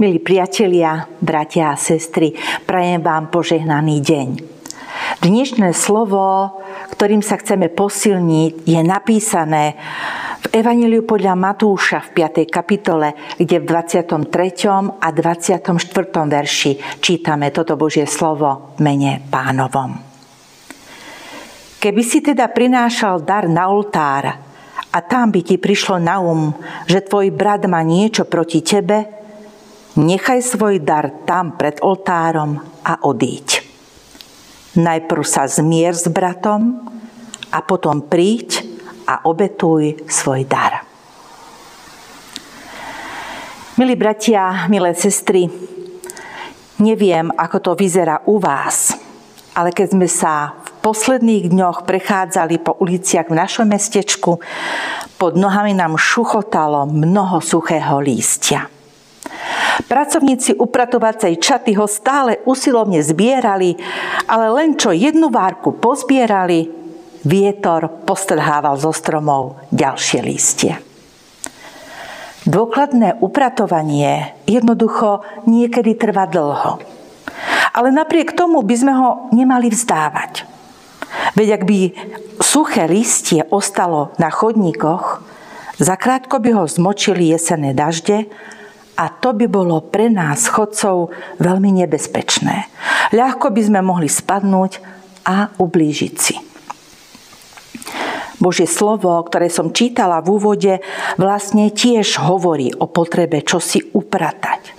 Milí priatelia, bratia a sestry, prajem vám požehnaný deň. Dnešné slovo, ktorým sa chceme posilniť, je napísané v Evangeliu podľa Matúša v 5. kapitole, kde v 23. a 24. verši čítame toto Božie slovo mene pánovom. Keby si teda prinášal dar na oltár a tam by ti prišlo na um, že tvoj brat má niečo proti tebe, Nechaj svoj dar tam pred oltárom a odíď. Najprv sa zmier s bratom a potom príď a obetuj svoj dar. Milí bratia, milé sestry, neviem, ako to vyzerá u vás, ale keď sme sa v posledných dňoch prechádzali po uliciach v našom mestečku, pod nohami nám šuchotalo mnoho suchého lístia. Pracovníci upratovacej čaty ho stále usilovne zbierali, ale len čo jednu várku pozbierali, vietor postrhával zo stromov ďalšie lístie. Dôkladné upratovanie jednoducho niekedy trvá dlho. Ale napriek tomu by sme ho nemali vzdávať. Veď ak by suché listie ostalo na chodníkoch, zakrátko by ho zmočili jesenné dažde a to by bolo pre nás chodcov veľmi nebezpečné. Ľahko by sme mohli spadnúť a ublížiť si. Božie slovo, ktoré som čítala v úvode, vlastne tiež hovorí o potrebe čosi upratať.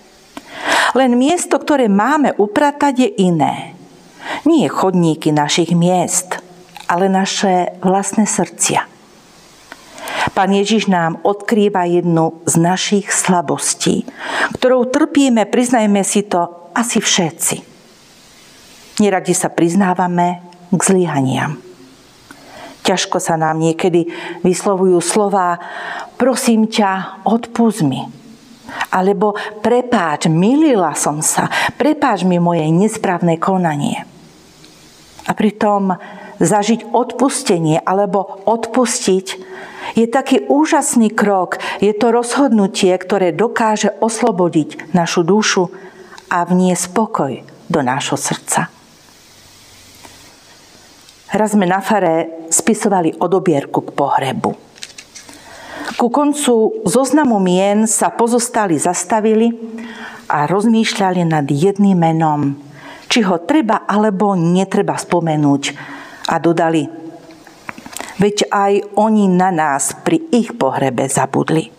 Len miesto, ktoré máme upratať, je iné. Nie chodníky našich miest, ale naše vlastné srdcia. Pán Ježiš nám odkrýva jednu z našich slabostí, ktorou trpíme, priznajme si to, asi všetci. Neradi sa priznávame k zlyhaniam. Ťažko sa nám niekedy vyslovujú slova prosím ťa, odpust mi. Alebo prepáč, milila som sa, prepáč mi moje nesprávne konanie. A pritom zažiť odpustenie alebo odpustiť je taký úžasný krok. Je to rozhodnutie, ktoré dokáže oslobodiť našu dušu a vniesť spokoj do nášho srdca. Raz sme na fare spisovali odobierku k pohrebu. Ku koncu zoznamu mien sa pozostali zastavili a rozmýšľali nad jedným menom, či ho treba alebo netreba spomenúť a dodali – veď aj oni na nás pri ich pohrebe zabudli.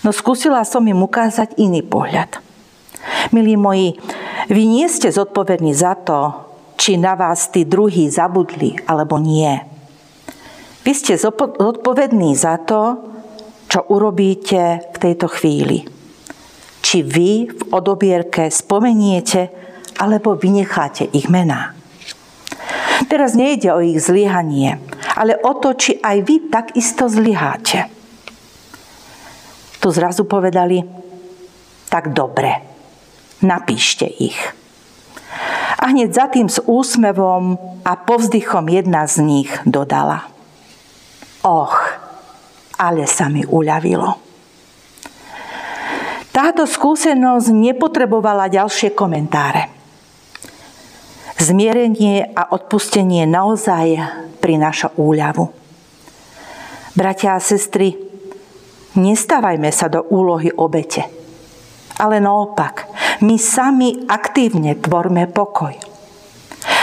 No skúsila som im ukázať iný pohľad. Milí moji, vy nie ste zodpovední za to, či na vás tí druhí zabudli alebo nie. Vy ste zodpovední za to, čo urobíte v tejto chvíli. Či vy v odobierke spomeniete, alebo vynecháte ich mená. Teraz nejde o ich zlyhanie, ale o to, či aj vy takisto zlyháte. Tu zrazu povedali, tak dobre, napíšte ich. A hneď za tým s úsmevom a povzdychom jedna z nich dodala. Och, ale sa mi uľavilo. Táto skúsenosť nepotrebovala ďalšie komentáre. Zmierenie a odpustenie naozaj prináša úľavu. Bratia a sestry, nestávajme sa do úlohy obete, ale naopak, my sami aktívne tvorme pokoj.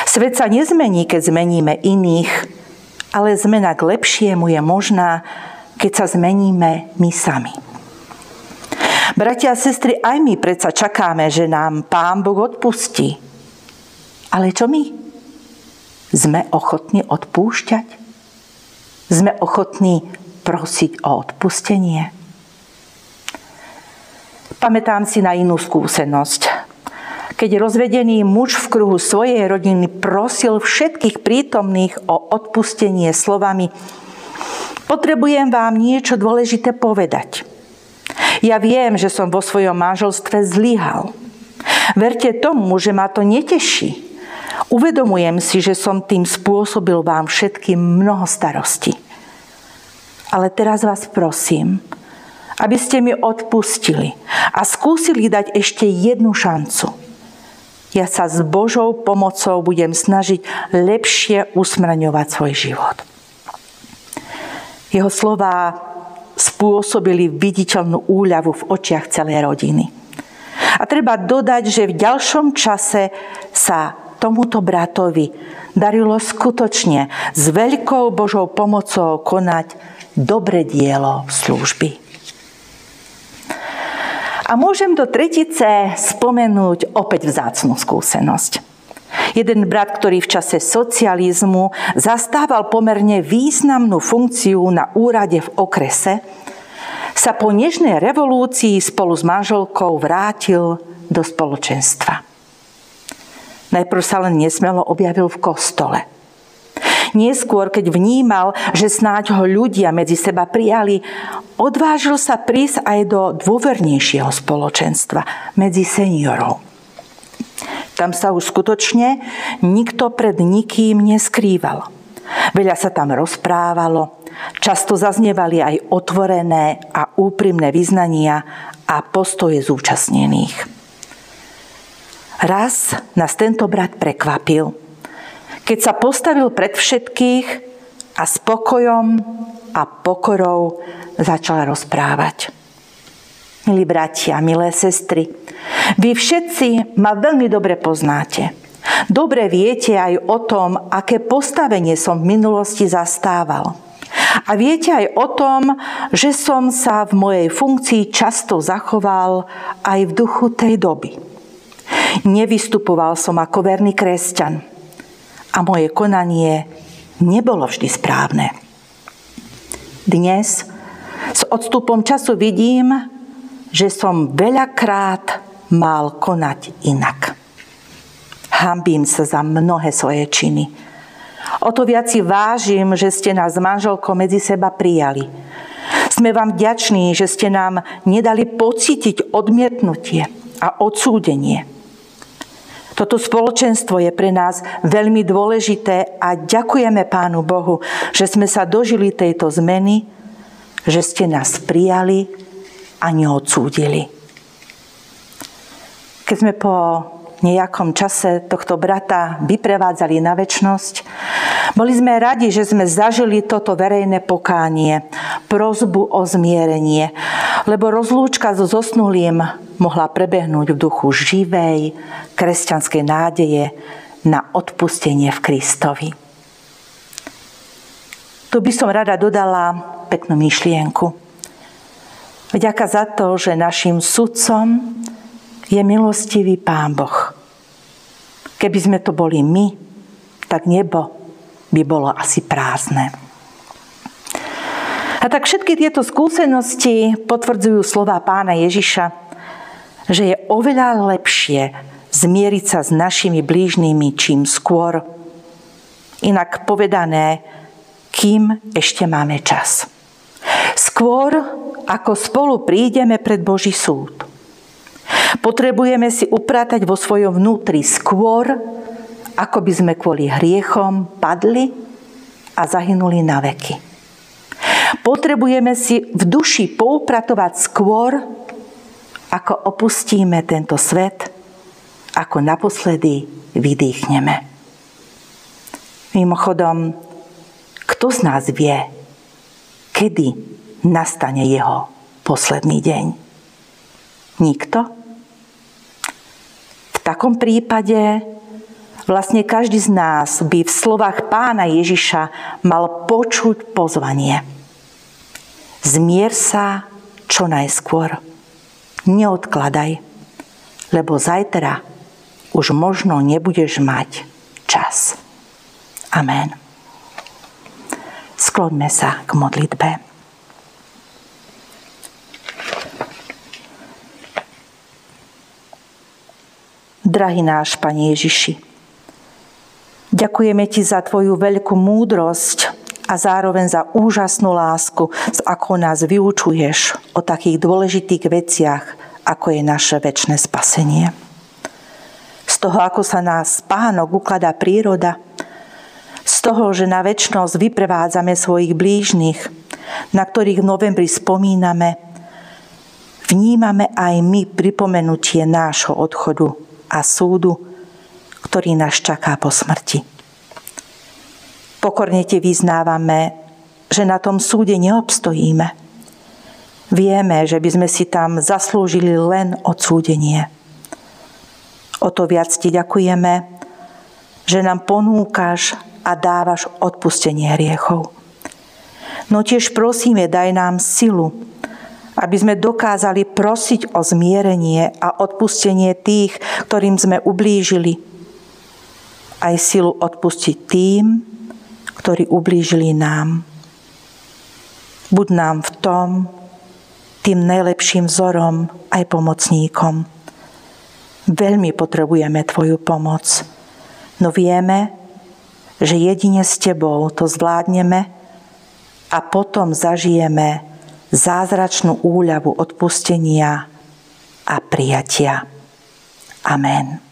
Svet sa nezmení, keď zmeníme iných, ale zmena k lepšiemu je možná, keď sa zmeníme my sami. Bratia a sestry, aj my predsa čakáme, že nám Pán Boh odpustí ale čo my? Sme ochotní odpúšťať? Sme ochotní prosiť o odpustenie? Pamätám si na inú skúsenosť. Keď rozvedený muž v kruhu svojej rodiny prosil všetkých prítomných o odpustenie slovami Potrebujem vám niečo dôležité povedať. Ja viem, že som vo svojom manželstve zlyhal. Verte tomu, že ma to neteší Uvedomujem si, že som tým spôsobil vám všetkým mnoho starostí. Ale teraz vás prosím, aby ste mi odpustili a skúsili dať ešte jednu šancu. Ja sa s Božou pomocou budem snažiť lepšie usmrňovať svoj život. Jeho slova spôsobili viditeľnú úľavu v očiach celej rodiny. A treba dodať, že v ďalšom čase sa tomuto bratovi darilo skutočne s veľkou Božou pomocou konať dobre dielo služby. A môžem do tretice spomenúť opäť vzácnú skúsenosť. Jeden brat, ktorý v čase socializmu zastával pomerne významnú funkciu na úrade v okrese, sa po nežnej revolúcii spolu s manželkou vrátil do spoločenstva. Najprv sa len nesmelo objavil v kostole – Neskôr, keď vnímal, že snáď ho ľudia medzi seba prijali, odvážil sa prísť aj do dôvernejšieho spoločenstva medzi seniorov. Tam sa už skutočne nikto pred nikým neskrýval. Veľa sa tam rozprávalo, často zaznievali aj otvorené a úprimné vyznania a postoje zúčastnených. Raz nás tento brat prekvapil – keď sa postavil pred všetkých a spokojom a pokorou začal rozprávať. Milí bratia, milé sestry, vy všetci ma veľmi dobre poznáte. Dobre viete aj o tom, aké postavenie som v minulosti zastával. A viete aj o tom, že som sa v mojej funkcii často zachoval aj v duchu tej doby. Nevystupoval som ako verný kresťan a moje konanie nebolo vždy správne. Dnes s odstupom času vidím, že som veľakrát mal konať inak. Hambím sa za mnohé svoje činy. O to viac si vážim, že ste nás s manželkou medzi seba prijali. Sme vám vďační, že ste nám nedali pocítiť odmietnutie a odsúdenie. Toto spoločenstvo je pre nás veľmi dôležité a ďakujeme Pánu Bohu, že sme sa dožili tejto zmeny, že ste nás prijali a neodsúdili. Keď sme po nejakom čase tohto brata vyprevádzali na väčnosť. Boli sme radi, že sme zažili toto verejné pokánie, prozbu o zmierenie, lebo rozlúčka so zosnulým mohla prebehnúť v duchu živej, kresťanskej nádeje na odpustenie v Kristovi. Tu by som rada dodala peknú myšlienku. Vďaka za to, že našim sudcom je milostivý Pán Boh. Keby sme to boli my, tak nebo by bolo asi prázdne. A tak všetky tieto skúsenosti potvrdzujú slova pána Ježiša, že je oveľa lepšie zmieriť sa s našimi blížnymi čím skôr. Inak povedané, kým ešte máme čas. Skôr, ako spolu prídeme pred Boží súd. Potrebujeme si upratať vo svojom vnútri skôr, ako by sme kvôli hriechom padli a zahynuli na veky. Potrebujeme si v duši poupratovať skôr, ako opustíme tento svet, ako naposledy vydýchneme. Mimochodom, kto z nás vie, kedy nastane jeho posledný deň? Nikto? Takom prípade vlastne každý z nás by v slovách pána Ježiša mal počuť pozvanie. Zmier sa čo najskôr. Neodkladaj, lebo zajtra už možno nebudeš mať čas. Amen. Skloňme sa k modlitbe. Drahý náš Pane Ježiši, ďakujeme Ti za Tvoju veľkú múdrosť a zároveň za úžasnú lásku, s akou nás vyučuješ o takých dôležitých veciach, ako je naše väčšie spasenie. Z toho, ako sa nás spánok ukladá príroda, z toho, že na väčšnosť vyprevádzame svojich blížnych, na ktorých v novembri spomíname, vnímame aj my pripomenutie nášho odchodu a súdu, ktorý nás čaká po smrti. Pokorne ti vyznávame, že na tom súde neobstojíme. Vieme, že by sme si tam zaslúžili len odsúdenie. O to viac ti ďakujeme, že nám ponúkaš a dávaš odpustenie hriechov. No tiež prosíme, daj nám silu, aby sme dokázali prosiť o zmierenie a odpustenie tých, ktorým sme ublížili. Aj silu odpustiť tým, ktorí ublížili nám. Buď nám v tom tým najlepším vzorom aj pomocníkom. Veľmi potrebujeme Tvoju pomoc, no vieme, že jedine s Tebou to zvládneme a potom zažijeme zázračnú úľavu odpustenia a prijatia. Amen.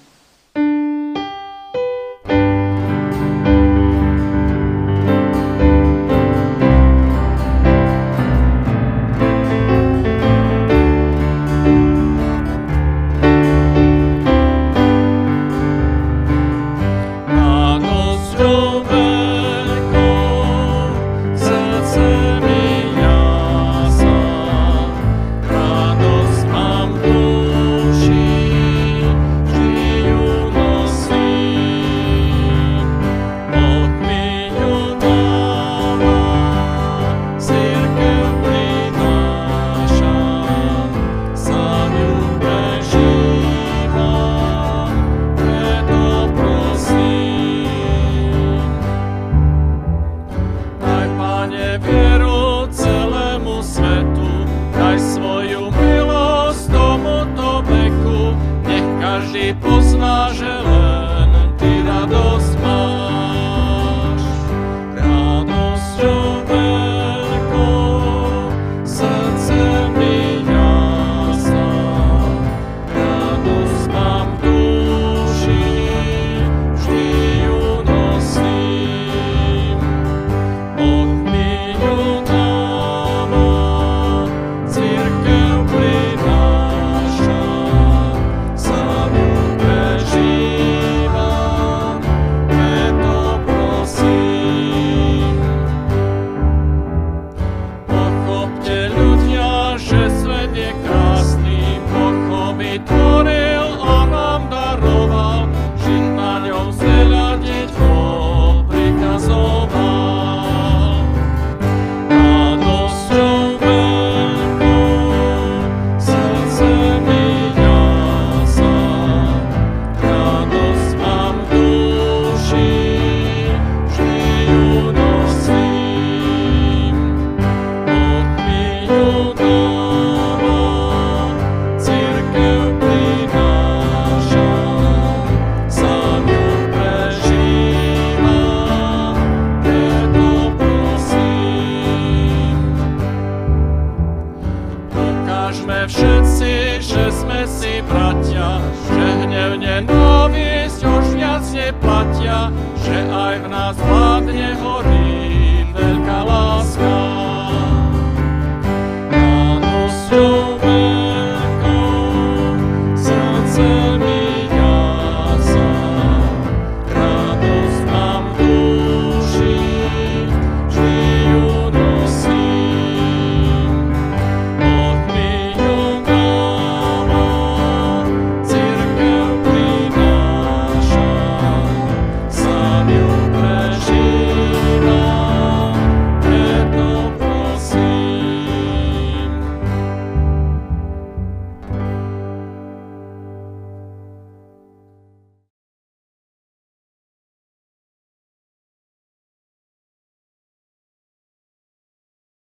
Answer.